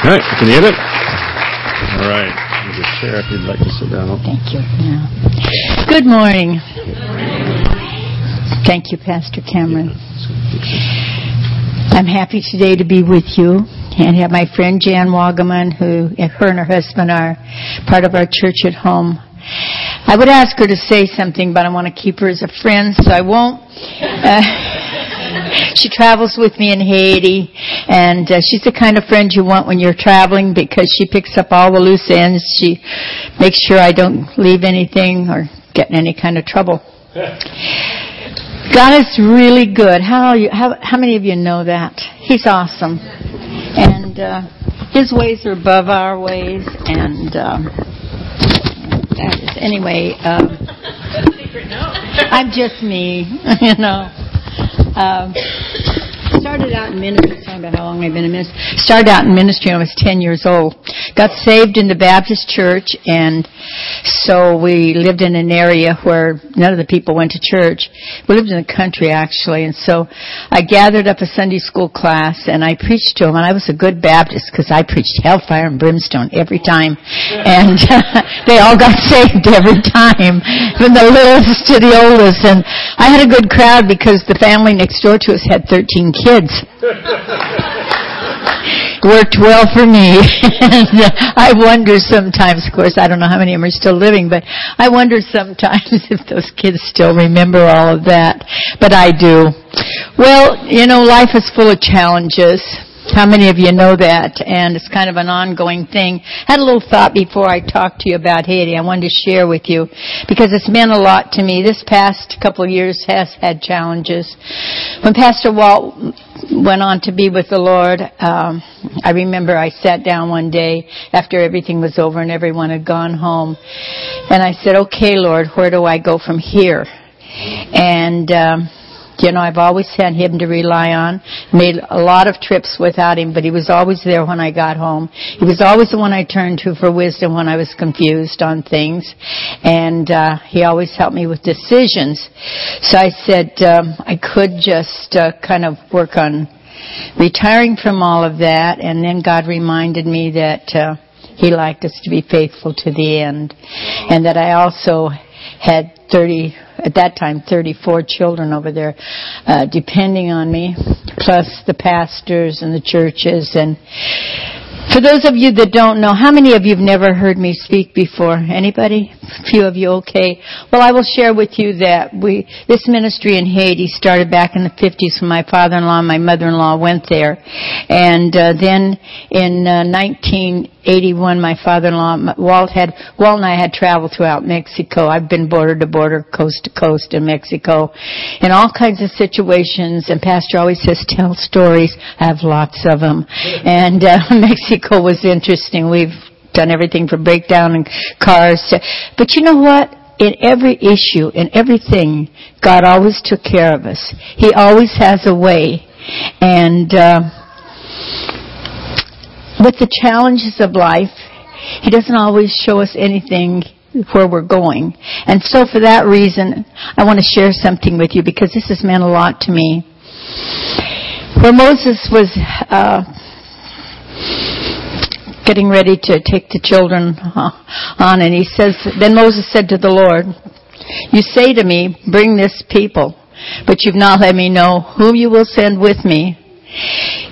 All right, can you hear it? All right. There's a chair if you'd like to sit down. Thank you. Good morning. Thank you, Pastor Cameron. I'm happy today to be with you and have my friend Jan Wagaman, who her and her husband are part of our church at home. I would ask her to say something, but I want to keep her as a friend, so I won't. Uh, she travels with me in Haiti, and uh, she's the kind of friend you want when you're traveling because she picks up all the loose ends. She makes sure I don't leave anything or get in any kind of trouble. God is really good. How you, how how many of you know that? He's awesome, and uh, His ways are above our ways, and. Um, that is anyway. Um, I'm just me, you know. Um, started out in ministry, talking about how long I've been in ministry. Started out in ministry when I was 10 years old. Got saved in the Baptist church, and so we lived in an area where none of the people went to church. We lived in the country, actually, and so I gathered up a Sunday school class, and I preached to them, and I was a good Baptist because I preached hellfire and brimstone every time, and they all got saved every time, from the littlest to the oldest, and I had a good crowd because the family next door to us had 13 kids. Worked well for me. I wonder sometimes, of course, I don't know how many of them are still living, but I wonder sometimes if those kids still remember all of that. But I do. Well, you know, life is full of challenges. How many of you know that? And it's kind of an ongoing thing. I had a little thought before I talked to you about Haiti. I wanted to share with you because it's meant a lot to me. This past couple of years has had challenges. When Pastor Walt went on to be with the Lord, um, I remember I sat down one day after everything was over and everyone had gone home, and I said, "Okay, Lord, where do I go from here?" And um, you know, I've always had him to rely on. Made a lot of trips without him, but he was always there when I got home. He was always the one I turned to for wisdom when I was confused on things. And, uh, he always helped me with decisions. So I said, um, I could just, uh, kind of work on retiring from all of that. And then God reminded me that, uh, he liked us to be faithful to the end. And that I also had 30, at that time, 34 children over there, uh, depending on me, plus the pastors and the churches. And for those of you that don't know, how many of you have never heard me speak before? Anybody? A few of you, okay. Well, I will share with you that we, this ministry in Haiti started back in the 50s when my father-in-law and my mother-in-law went there. And, uh, then in, uh, 1981, my father-in-law, Walt had, Walt and I had traveled throughout Mexico. I've been border to border, coast to coast in Mexico, in all kinds of situations. And Pastor always says, tell stories. I have lots of them. And, uh, Mexico was interesting. We've done everything from breakdown and cars to, but you know what? In every issue, in everything, God always took care of us. He always has a way. And, uh, with the challenges of life, He doesn't always show us anything where we're going. And so for that reason, I want to share something with you because this has meant a lot to me. Where Moses was, uh, getting ready to take the children on and he says, then Moses said to the Lord, you say to me, bring this people, but you've not let me know whom you will send with me.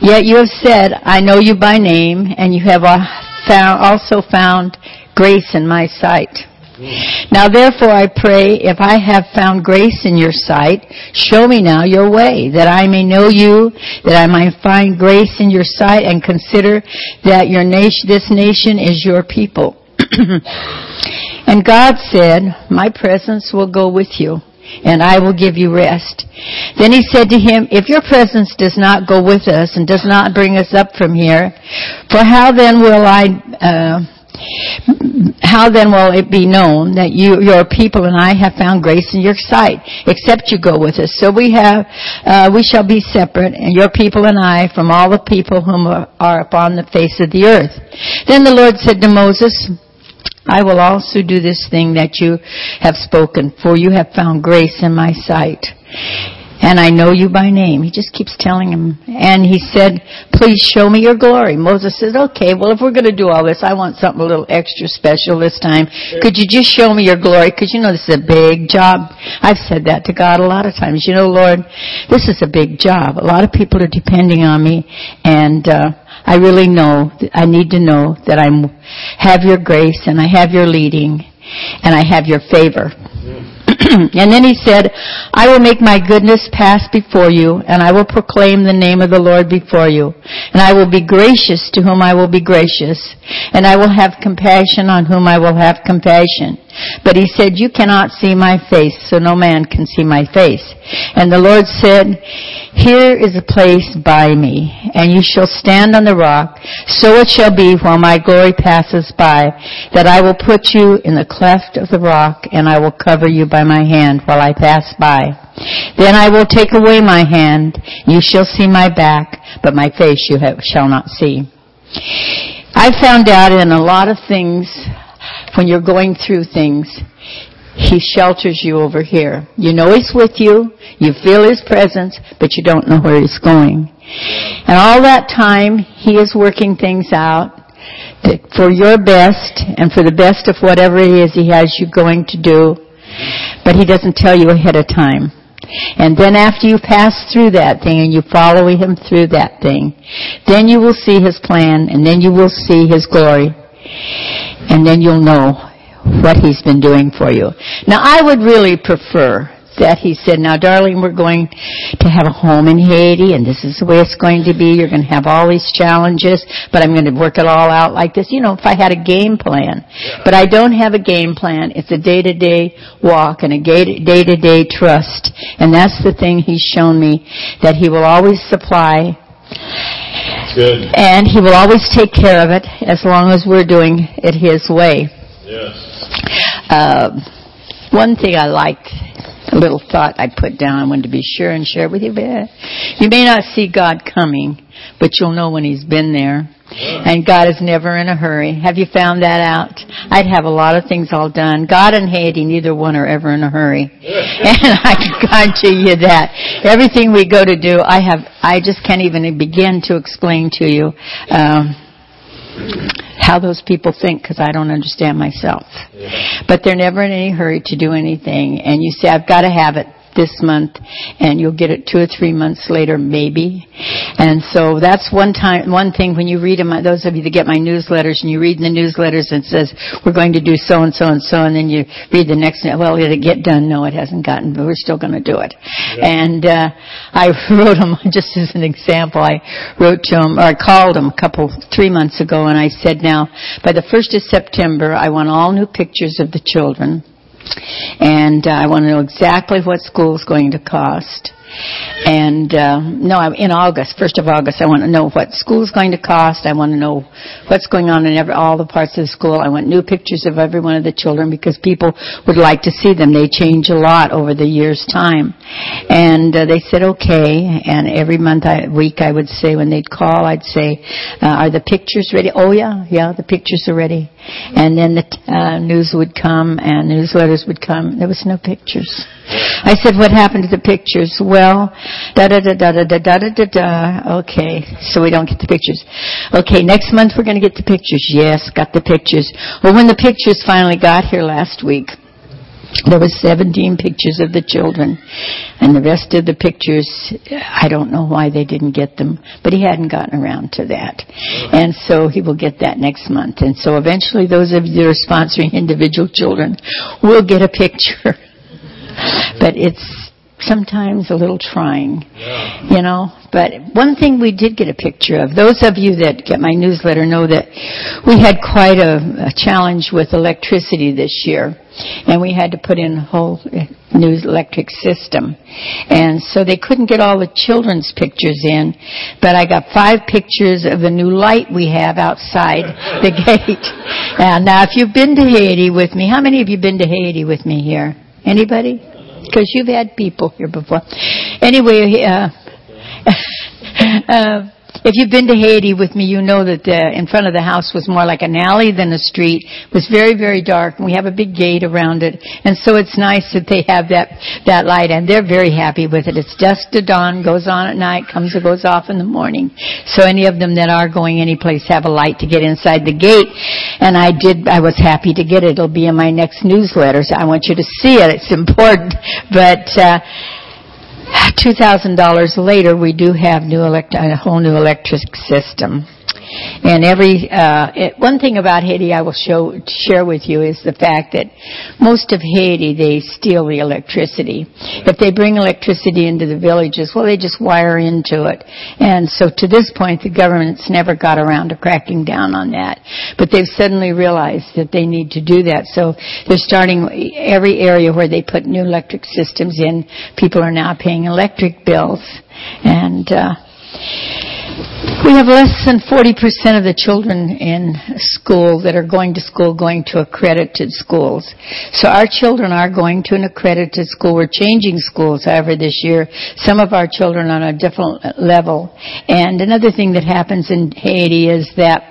Yet you have said, I know you by name and you have also found grace in my sight. Now therefore I pray, if I have found grace in your sight, show me now your way, that I may know you, that I might find grace in your sight, and consider that your nation, this nation is your people. and God said, my presence will go with you, and I will give you rest. Then he said to him, if your presence does not go with us and does not bring us up from here, for how then will I, uh, how then will it be known that you, your people and I have found grace in your sight, except you go with us? So we have, uh, we shall be separate, and your people and I, from all the people whom are, are upon the face of the earth. Then the Lord said to Moses, I will also do this thing that you have spoken, for you have found grace in my sight. And I know you by name. He just keeps telling him. And he said, please show me your glory. Moses said, okay, well if we're going to do all this, I want something a little extra special this time. Could you just show me your glory? Because you know this is a big job. I've said that to God a lot of times. You know, Lord, this is a big job. A lot of people are depending on me and, uh, I really know, I need to know that I have your grace and I have your leading and I have your favor. and then he said, I will make my goodness pass before you, and I will proclaim the name of the Lord before you. And I will be gracious to whom I will be gracious, and I will have compassion on whom I will have compassion. But he said, You cannot see my face, so no man can see my face. And the Lord said, Here is a place by me, and you shall stand on the rock. So it shall be while my glory passes by, that I will put you in the cleft of the rock, and I will cover you by my hand while I pass by. Then I will take away my hand, you shall see my back, but my face you have, shall not see. I found out in a lot of things when you're going through things, He shelters you over here. You know He's with you, you feel His presence, but you don't know where He's going. And all that time, He is working things out for your best and for the best of whatever it is He has you going to do. But He doesn't tell you ahead of time. And then after you pass through that thing and you follow Him through that thing, then you will see His plan and then you will see His glory and then you'll know what he's been doing for you. Now I would really prefer that he said, now darling, we're going to have a home in Haiti and this is the way it's going to be. You're going to have all these challenges, but I'm going to work it all out like this. You know, if I had a game plan, but I don't have a game plan. It's a day to day walk and a day to day trust. And that's the thing he's shown me that he will always supply Good. And He will always take care of it as long as we're doing it His way. Yes. Uh, one thing I liked, little thought I put down, I wanted to be sure and share with you. You may not see God coming, but you'll know when He's been there. And God is never in a hurry. Have you found that out? I'd have a lot of things all done. God and Haiti, neither one are ever in a hurry. and I can guarantee you that. Everything we go to do, I have, I just can't even begin to explain to you, um, how those people think because I don't understand myself. But they're never in any hurry to do anything. And you say, I've got to have it this month and you'll get it two or three months later maybe. And so that's one time, one thing when you read them, those of you that get my newsletters and you read the newsletters and it says, we're going to do so and so and so and then you read the next, well, did it get done? No, it hasn't gotten, but we're still going to do it. Yeah. And, uh, I wrote them just as an example. I wrote to them, or I called them a couple, three months ago and I said, now, by the 1st of September, I want all new pictures of the children and uh, I want to know exactly what school is going to cost. And uh, no, in August, first of August, I want to know what school is going to cost. I want to know what's going on in every, all the parts of the school. I want new pictures of every one of the children because people would like to see them. They change a lot over the year's time. And uh, they said okay. And every month, I, week, I would say when they'd call, I'd say, uh, "Are the pictures ready?" Oh yeah, yeah, the pictures are ready. And then the uh, news would come and newsletters would come. There was no pictures. I said, "What happened to the pictures?" Well, da da da da da da da da da. Okay, so we don't get the pictures. Okay, next month we're going to get the pictures. Yes, got the pictures. Well, when the pictures finally got here last week, there was 17 pictures of the children and the rest of the pictures i don't know why they didn't get them but he hadn't gotten around to that and so he will get that next month and so eventually those of you that are sponsoring individual children will get a picture but it's sometimes a little trying, yeah. you know. But one thing we did get a picture of, those of you that get my newsletter know that we had quite a, a challenge with electricity this year. And we had to put in a whole eh, new electric system. And so they couldn't get all the children's pictures in, but I got five pictures of the new light we have outside the gate. And now if you've been to Haiti with me, how many of you been to Haiti with me here? Anybody? Because you've had people here before. Anyway, uh, uh, if you've been to Haiti with me, you know that the, in front of the house was more like an alley than a street. It was very, very dark, and we have a big gate around it. And so it's nice that they have that that light, and they're very happy with it. It's dusk to dawn, goes on at night, comes and goes off in the morning. So any of them that are going any place have a light to get inside the gate. And I did. I was happy to get it. It'll be in my next newsletter. So I want you to see it. It's important, but. Uh, $2,000 later, we do have new elect- a whole new electric system. And every uh, it, one thing about Haiti I will show share with you is the fact that most of Haiti they steal the electricity. If they bring electricity into the villages, well, they just wire into it. And so to this point, the government's never got around to cracking down on that. But they've suddenly realized that they need to do that. So they're starting every area where they put new electric systems in. People are now paying electric bills, and. Uh, we have less than 40% of the children in school that are going to school going to accredited schools. So our children are going to an accredited school. We're changing schools, however, this year. Some of our children on a different level. And another thing that happens in Haiti is that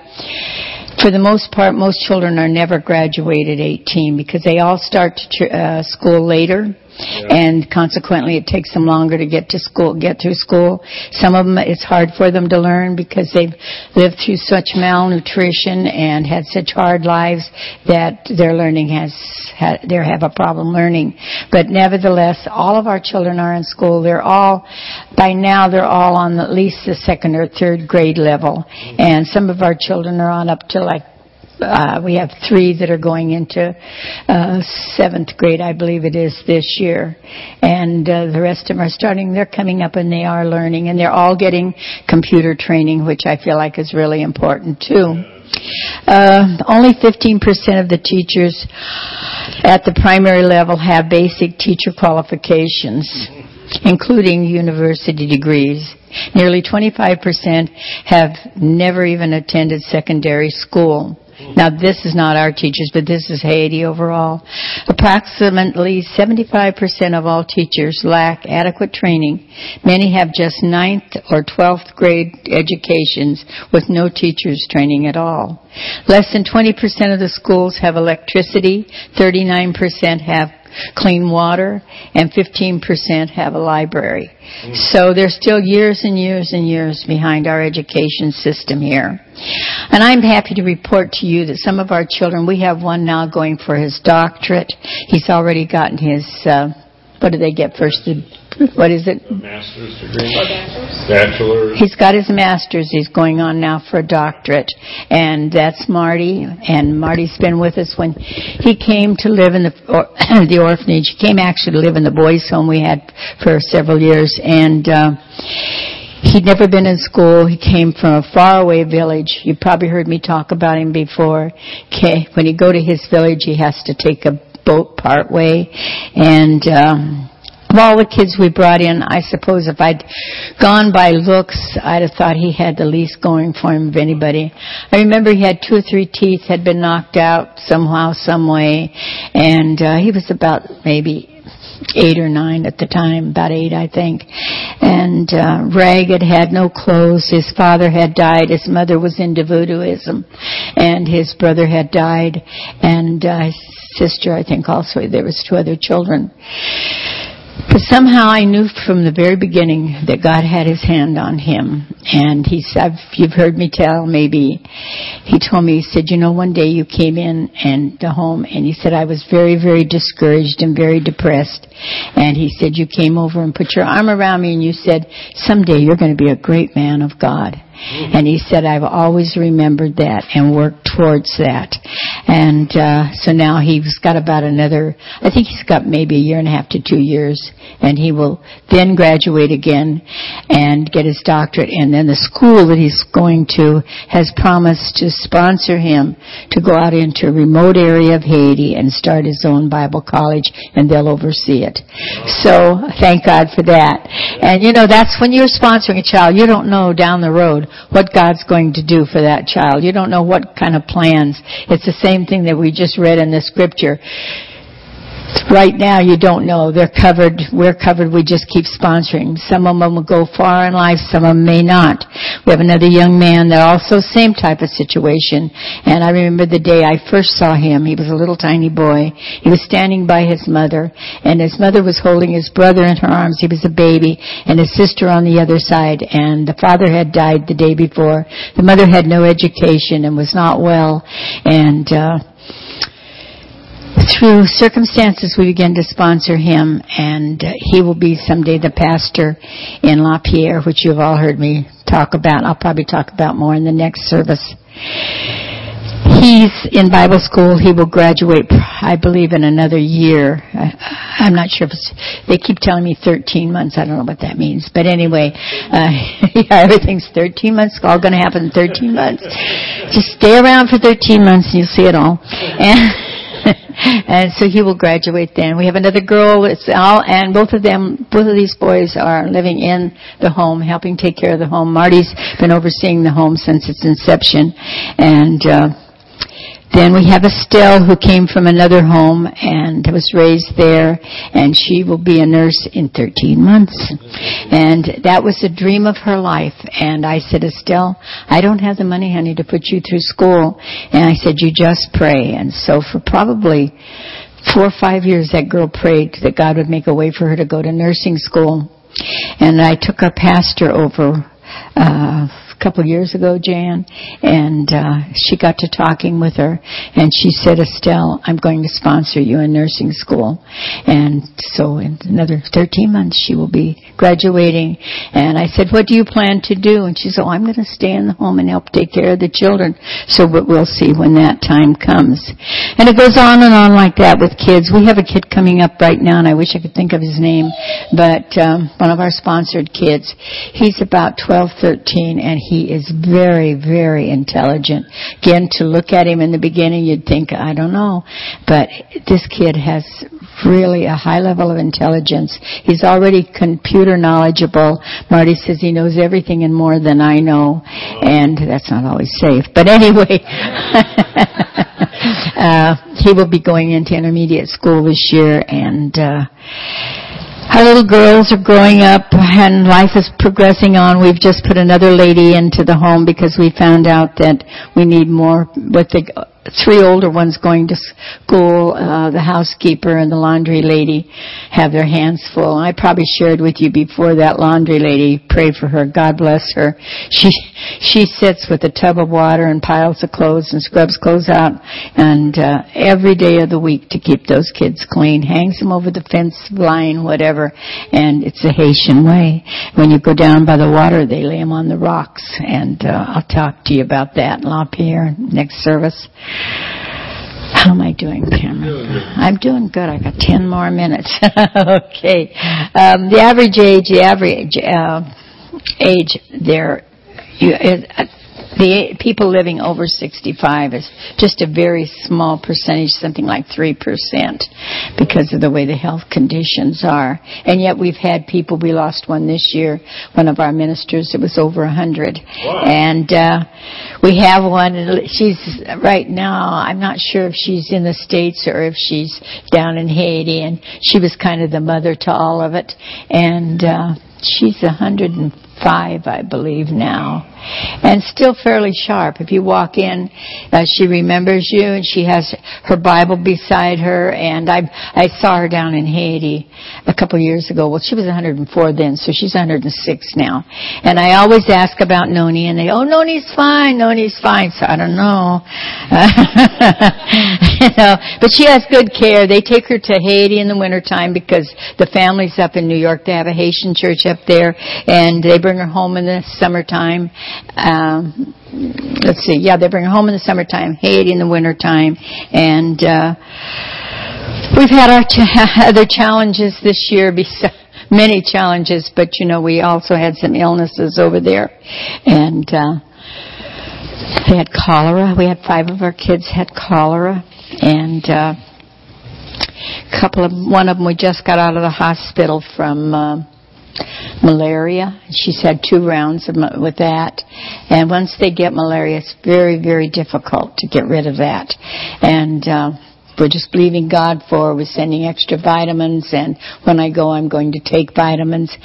for the most part, most children are never graduated 18 because they all start uh, school later and consequently it takes them longer to get to school, get through school. Some of them, it's hard for them to learn because they've lived through such malnutrition and had such hard lives that their learning has, they have a problem learning. But nevertheless, all of our children are in school. They're all, by now they're all on at least the second or third grade level. Mm-hmm. And some of our children are on up to like uh, we have three that are going into uh, seventh grade, I believe it is this year, and uh, the rest of them are starting. They're coming up and they are learning, and they're all getting computer training, which I feel like is really important too. Uh, only 15% of the teachers at the primary level have basic teacher qualifications, including university degrees. Nearly 25% have never even attended secondary school. Now, this is not our teachers, but this is Haiti overall. Approximately 75% of all teachers lack adequate training. Many have just ninth or 12th grade educations with no teachers training at all. Less than 20% of the schools have electricity. 39% have clean water, and 15% have a library. So they're still years and years and years behind our education system here. And I'm happy to report to you that some of our children, we have one now going for his doctorate. He's already gotten his, uh, what do they get first? what is it? A master's degree. Bachelor's. He's got his master's. He's going on now for a doctorate, and that's Marty. And Marty's been with us when he came to live in the or, the orphanage. He came actually to live in the boys' home we had for several years, and. Uh, He'd never been in school. He came from a faraway village. You probably heard me talk about him before. Okay, when you go to his village, he has to take a boat part way, and um, of all the kids we brought in, I suppose if I'd gone by looks, I'd have thought he had the least going for him of anybody. I remember he had two or three teeth had been knocked out somehow, some way, and uh, he was about maybe eight or nine at the time, about eight, I think. And uh, ragged, had no clothes. His father had died. His mother was into voodooism, and his brother had died, and uh, sister, I think, also. There was two other children. But somehow I knew from the very beginning that God had his hand on him. And he said, you've heard me tell, maybe, he told me, he said, you know, one day you came in and the home and he said, I was very, very discouraged and very depressed. And he said, you came over and put your arm around me and you said, someday you're going to be a great man of God. And he said, I've always remembered that and worked towards that. And uh, so now he's got about another, I think he's got maybe a year and a half to two years. And he will then graduate again and get his doctorate. And then the school that he's going to has promised to sponsor him to go out into a remote area of Haiti and start his own Bible college and they'll oversee it. So thank God for that. And you know, that's when you're sponsoring a child, you don't know down the road what God's going to do for that child. You don't know what kind of plans. It's the same thing that we just read in the scripture. Right now you don't know. They're covered. We're covered. We just keep sponsoring. Some of them will go far in life. Some of them may not. We have another young man that also same type of situation. And I remember the day I first saw him. He was a little tiny boy. He was standing by his mother and his mother was holding his brother in her arms. He was a baby and his sister on the other side and the father had died the day before. The mother had no education and was not well and, uh, through circumstances, we began to sponsor him, and uh, he will be someday the pastor in LaPierre, which you've all heard me talk about. I'll probably talk about more in the next service. He's in Bible school. He will graduate, I believe, in another year. I, I'm not sure if it's, they keep telling me 13 months. I don't know what that means. But anyway, uh, yeah, everything's 13 months. It's all going to happen in 13 months. Just stay around for 13 months and you'll see it all. And, and so he will graduate then. We have another girl, it's all, and both of them, both of these boys are living in the home, helping take care of the home. Marty's been overseeing the home since its inception, and, uh, then we have Estelle who came from another home and was raised there and she will be a nurse in 13 months. And that was the dream of her life. And I said, Estelle, I don't have the money, honey, to put you through school. And I said, you just pray. And so for probably four or five years that girl prayed that God would make a way for her to go to nursing school. And I took our pastor over, uh, a couple years ago, Jan, and uh, she got to talking with her, and she said, Estelle, I'm going to sponsor you in nursing school. And so in another 13 months, she will be graduating. And I said, what do you plan to do? And she said, oh, I'm going to stay in the home and help take care of the children. So we'll see when that time comes. And it goes on and on like that with kids. We have a kid coming up right now, and I wish I could think of his name, but um, one of our sponsored kids. He's about 12, 13, and he is very, very intelligent. Again, to look at him in the beginning, you'd think, I don't know. But this kid has really a high level of intelligence. He's already computer knowledgeable. Marty says he knows everything and more than I know. And that's not always safe. But anyway, uh, he will be going into intermediate school this year and, uh, our little girls are growing up and life is progressing on. We've just put another lady into the home because we found out that we need more with the three older ones going to school, uh, the housekeeper and the laundry lady have their hands full. I probably shared with you before that laundry lady, pray for her, God bless her. She, she sits with a tub of water and piles of clothes and scrubs clothes out and, uh, every day of the week to keep those kids clean, hangs them over the fence line, whatever, and it's a Haitian way. When you go down by the water, they lay them on the rocks and, uh, I'll talk to you about that in LaPierre next service. How am I doing, Cameron? I'm doing good. I got ten more minutes. okay. Um, the average age, the average uh, age there, you, uh, the people living over 65 is just a very small percentage, something like 3% because of the way the health conditions are. And yet we've had people, we lost one this year, one of our ministers, it was over 100. Wow. And, uh, we have one, she's right now, I'm not sure if she's in the States or if she's down in Haiti and she was kind of the mother to all of it. And, uh, she's 105, I believe now and still fairly sharp. If you walk in, uh, she remembers you and she has her Bible beside her. And I I saw her down in Haiti a couple years ago. Well, she was 104 then, so she's 106 now. And I always ask about Noni, and they, oh, Noni's fine, Noni's fine. So I don't know, know. But she has good care. They take her to Haiti in the wintertime because the family's up in New York. They have a Haitian church up there, and they bring her home in the summertime um, let's see, yeah, they bring her home in the summertime, Haiti in the wintertime, and uh, we've had our ch- other challenges this year. Besides many challenges, but you know, we also had some illnesses over there. And, uh, they had cholera. We had five of our kids had cholera. And, uh, a couple of, one of them we just got out of the hospital from, uh, malaria. She's had two rounds of, with that. And once they get malaria, it's very, very difficult to get rid of that. And, uh, we're just believing God for. We're sending extra vitamins, and when I go, I'm going to take vitamins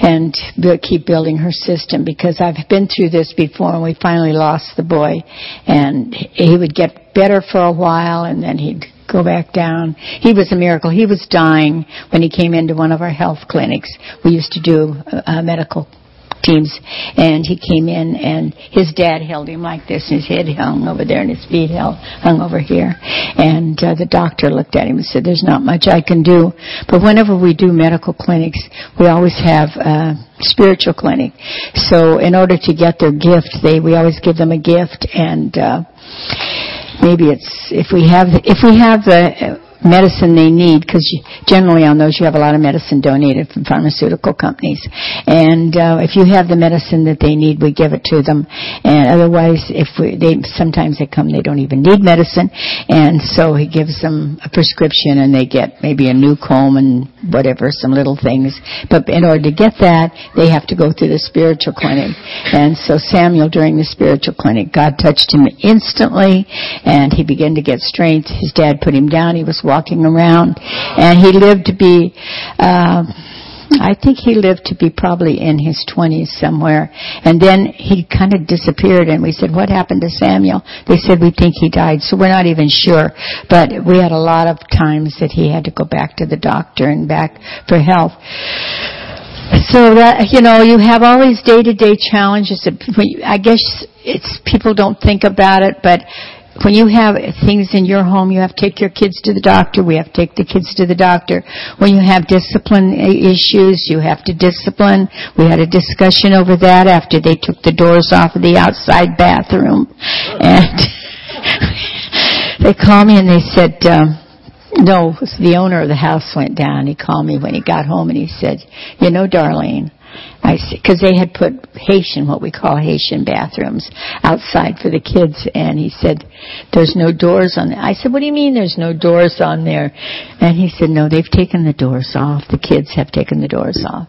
and keep building her system because I've been through this before, and we finally lost the boy, and he would get better for a while, and then he'd go back down. He was a miracle. He was dying when he came into one of our health clinics. We used to do uh, medical teams and he came in and his dad held him like this and his head hung over there and his feet held, hung over here. And uh, the doctor looked at him and said there's not much I can do. But whenever we do medical clinics we always have a spiritual clinic. So in order to get their gift they we always give them a gift and uh maybe it's if we have if we have the medicine they need because generally on those you have a lot of medicine donated from pharmaceutical companies. And uh, if you have the medicine that they need we give it to them. And otherwise if we they sometimes they come they don't even need medicine. And so he gives them a prescription and they get maybe a new comb and whatever some little things. But in order to get that they have to go through the spiritual clinic. And so Samuel during the spiritual clinic God touched him instantly and he began to get strength. His dad put him down. He was walking around, and he lived to be. Uh, I think he lived to be probably in his 20s somewhere. And then he kind of disappeared and we said, what happened to Samuel? They said, we think he died. So we're not even sure. But we had a lot of times that he had to go back to the doctor and back for health. So that, you know, you have all these day-to-day challenges that, I guess it's, people don't think about it, but when you have things in your home, you have to take your kids to the doctor. We have to take the kids to the doctor. When you have discipline issues, you have to discipline. We had a discussion over that after they took the doors off of the outside bathroom. And they called me and they said, um, no, the owner of the house went down. He called me when he got home and he said, you know, Darlene, I see, because they had put Haitian, what we call Haitian bathrooms, outside for the kids, and he said, "There's no doors on." There. I said, "What do you mean there's no doors on there?" And he said, "No, they've taken the doors off. The kids have taken the doors off."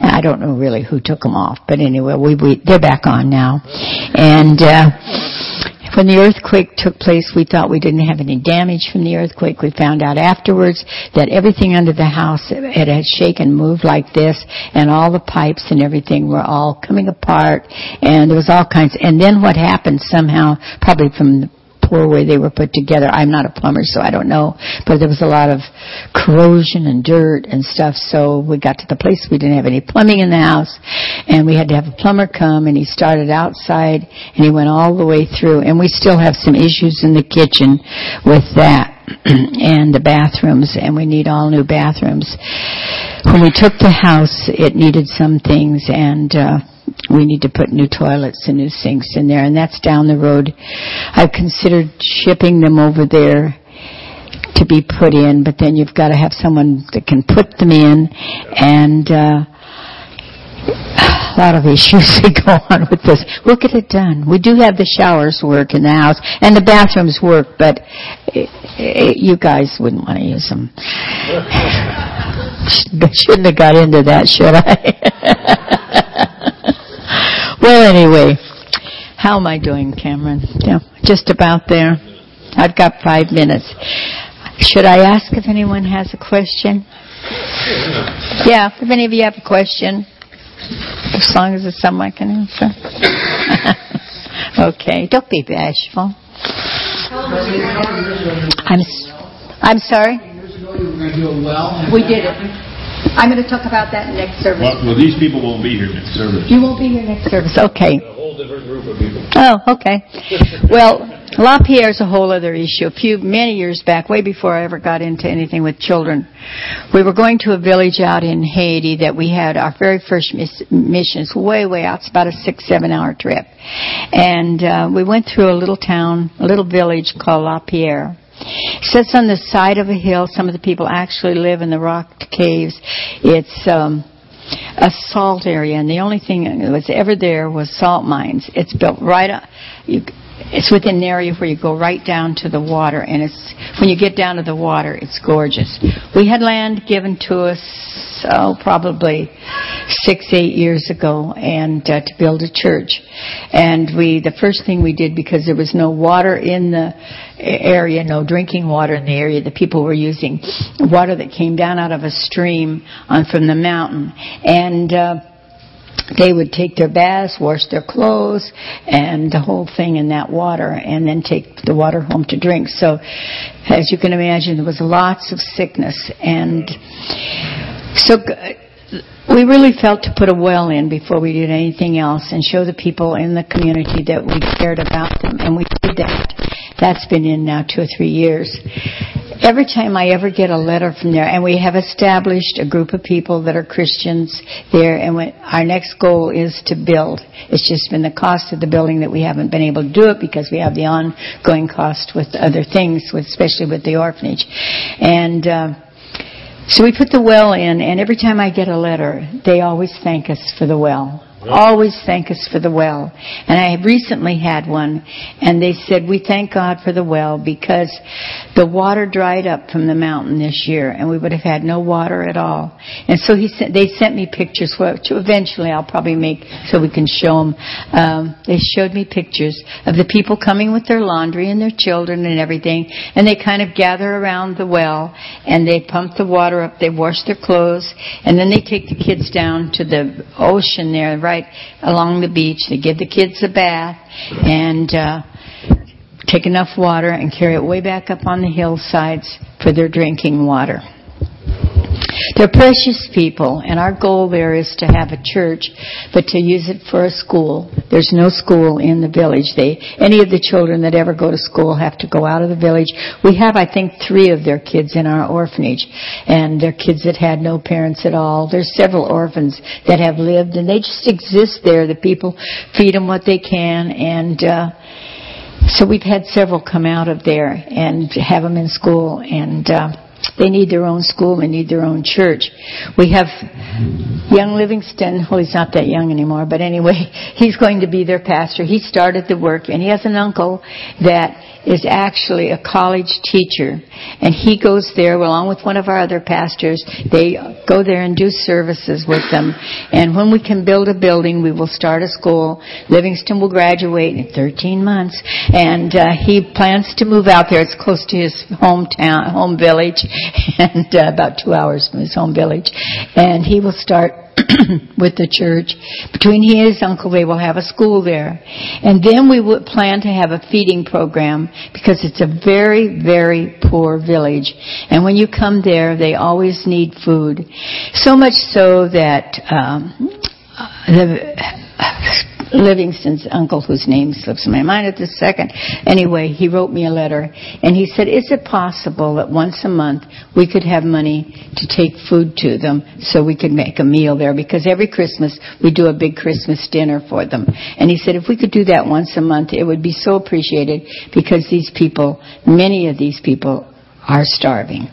I don't know really who took them off, but anyway, we, we they're back on now, and. uh when the earthquake took place, we thought we didn't have any damage from the earthquake. We found out afterwards that everything under the house, it had shaken, moved like this, and all the pipes and everything were all coming apart, and there was all kinds. And then what happened somehow, probably from the poor way they were put together. I'm not a plumber, so I don't know. But there was a lot of corrosion and dirt and stuff. So we got to the place we didn't have any plumbing in the house, and we had to have a plumber come. And he started outside, and he went all the way through. And we still have some issues in the kitchen with that. and the bathrooms, and we need all new bathrooms. When we took the house, it needed some things, and uh, we need to put new toilets and new sinks in there, and that's down the road. I've considered shipping them over there to be put in, but then you've got to have someone that can put them in, and uh, a lot of issues that go on with this. We'll get it done. We do have the showers work in the house, and the bathrooms work, but it, it, you guys wouldn't want to use them. Shouldn't have got into that, should I? Well, anyway, how am I doing, Cameron? Yeah, just about there. I've got five minutes. Should I ask if anyone has a question? Yeah, if any of you have a question, as long as it's something I can answer. okay, don't be bashful. I'm, I'm sorry? We did it. I'm going to talk about that next service. Well, well, these people won't be here next service. You won't be here next service. Okay. A whole different group of people. Oh, okay. well, LaPierre is a whole other issue. A few, many years back, way before I ever got into anything with children, we were going to a village out in Haiti that we had our very first miss, missions way, way out. It's about a six, seven hour trip. And uh, we went through a little town, a little village called LaPierre. It sits on the side of a hill. Some of the people actually live in the rock caves. It's um, a salt area, and the only thing that was ever there was salt mines. It's built right up. You, it's within an area where you go right down to the water, and it's when you get down to the water, it's gorgeous. We had land given to us oh, probably six, eight years ago, and uh, to build a church. And we, the first thing we did, because there was no water in the area, no drinking water in the area, the people were using water that came down out of a stream on from the mountain, and. Uh, they would take their baths, wash their clothes, and the whole thing in that water, and then take the water home to drink. So, as you can imagine, there was lots of sickness, and so we really felt to put a well in before we did anything else and show the people in the community that we cared about them, and we did that. That's been in now two or three years every time I ever get a letter from there, and we have established a group of people that are Christians there, and our next goal is to build. It's just been the cost of the building that we haven't been able to do it because we have the ongoing cost with other things, with, especially with the orphanage. And, uh, so we put the well in, and every time I get a letter, they always thank us for the well. Always thank us for the well. And I recently had one, and they said, we thank God for the well because the water dried up from the mountain this year, and we would have had no water at all. And so he sent, they sent me pictures, which eventually I'll probably make so we can show them. Um, they showed me pictures of the people coming with their laundry and their children and everything, and they kind of gather around the well, and they pump the water up, they wash their clothes, and then they take the kids down to the ocean there, right right along the beach. They give the kids a bath and uh, take enough water and carry it way back up on the hillsides for their drinking water. They're precious people, and our goal there is to have a church, but to use it for a school. There's no school in the village. They, any of the children that ever go to school have to go out of the village. We have, I think, three of their kids in our orphanage, and they're kids that had no parents at all. There's several orphans that have lived, and they just exist there. The people feed them what they can, and, uh, so we've had several come out of there and have them in school, and, uh, they need their own school. They need their own church. We have young Livingston. Well, he's not that young anymore, but anyway, he's going to be their pastor. He started the work, and he has an uncle that is actually a college teacher, and he goes there along with one of our other pastors. They go there and do services with them. And when we can build a building, we will start a school. Livingston will graduate in 13 months, and uh, he plans to move out there. It's close to his hometown, home village, and uh, about two hours from his home village. And he will start with the church. Between he and his uncle, they will have a school there. And then we would plan to have a feeding program because it's a very, very poor village. And when you come there, they always need food. So much so that um, the Livingston's uncle, whose name slips my mind at this second. Anyway, he wrote me a letter, and he said, "Is it possible that once a month we could have money to take food to them, so we could make a meal there? Because every Christmas we do a big Christmas dinner for them." And he said, "If we could do that once a month, it would be so appreciated because these people, many of these people, are starving.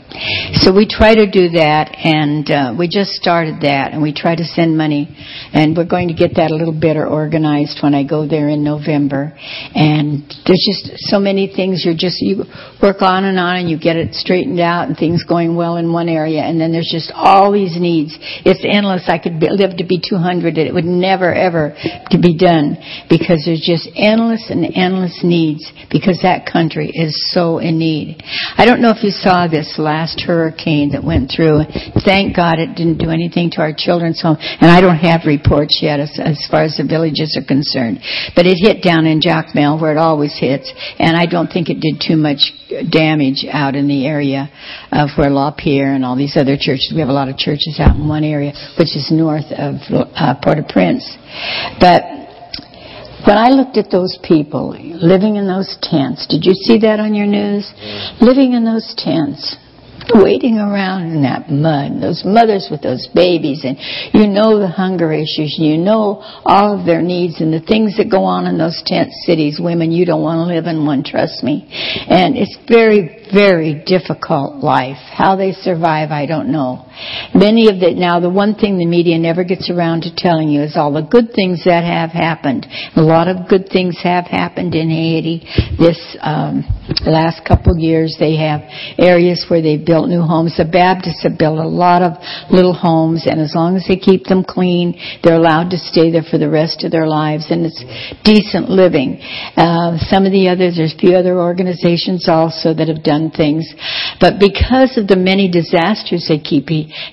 So we try to do that, and uh, we just started that, and we try to send money, and we're going to get that a little better organized when I go there in November. And there's just so many things. You're just you work on and on, and you get it straightened out, and things going well in one area, and then there's just all these needs. It's endless. I could be, live to be 200, and it would never ever to be done because there's just endless and endless needs because that country is so in need. I don't know if you saw this last hurricane that went through. Thank God it didn't do anything to our children's home. And I don't have reports yet as, as far as the villages are concerned. But it hit down in Jacmel where it always hits. And I don't think it did too much damage out in the area of where La Pierre and all these other churches. We have a lot of churches out in one area, which is north of uh, Port-au-Prince. But when I looked at those people living in those tents, did you see that on your news? Living in those tents, waiting around in that mud, those mothers with those babies, and you know the hunger issues, you know all of their needs and the things that go on in those tent cities. Women, you don't want to live in one, trust me. And it's very, very difficult life. How they survive, I don't know. Many of the, now the one thing the media never gets around to telling you is all the good things that have happened. A lot of good things have happened in Haiti this um, last couple years. They have areas where they've built new homes. The Baptists have built a lot of little homes, and as long as they keep them clean, they're allowed to stay there for the rest of their lives, and it's decent living. Uh, some of the others, there's a few other organizations also that have done things, but because of the many disasters they keep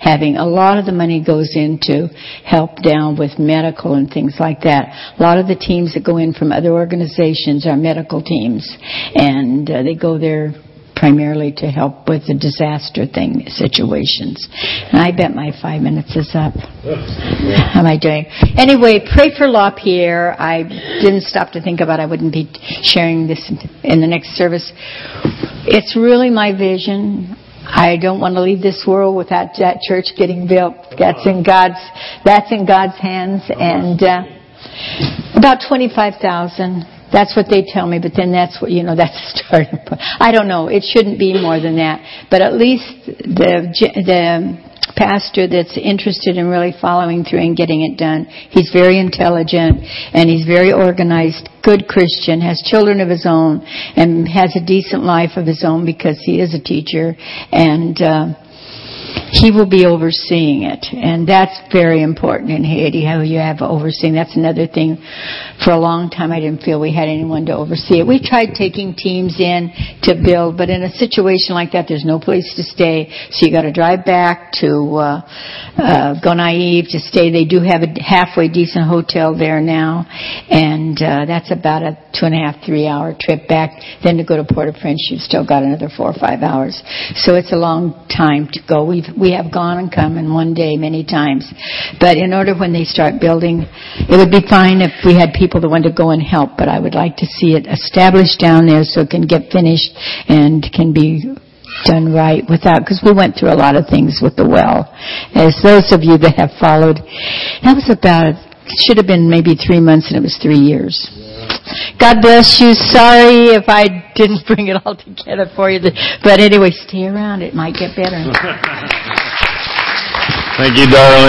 having, a lot of the money goes into help down with medical and things like that. A lot of the teams that go in from other organizations are medical teams, and uh, they go there primarily to help with the disaster thing situations. And I bet my five minutes is up. How am I doing? Anyway, pray for LaPierre. I didn't stop to think about I wouldn't be sharing this in the next service. It's really my vision. I don't want to leave this world without that church getting built. That's in God's that's in God's hands and uh, about 25,000 that's what they tell me, but then that's what, you know, that's the starting point. I don't know. It shouldn't be more than that. But at least the, the pastor that's interested in really following through and getting it done, he's very intelligent and he's very organized, good Christian, has children of his own and has a decent life of his own because he is a teacher. And, uh, he will be overseeing it. And that's very important in Haiti, how you have overseeing. That's another thing. For a long time, I didn't feel we had anyone to oversee it. We tried taking teams in to build, but in a situation like that, there's no place to stay. So you got to drive back to uh, uh, Gonaïves to stay. They do have a halfway decent hotel there now, and uh, that's about a two and a half, three hour trip back. Then to go to Port-au-Prince, you've still got another four or five hours. So it's a long time to go. We've we have gone and come in one day many times. But in order when they start building, it would be fine if we had people that want to go and help, but I would like to see it established down there so it can get finished and can be done right without, because we went through a lot of things with the well. As those of you that have followed, that was about, should have been maybe three months and it was three years. God bless you. Sorry if I didn't bring it all together for you. But anyway, stay around. It might get better. Thank you, Darlene.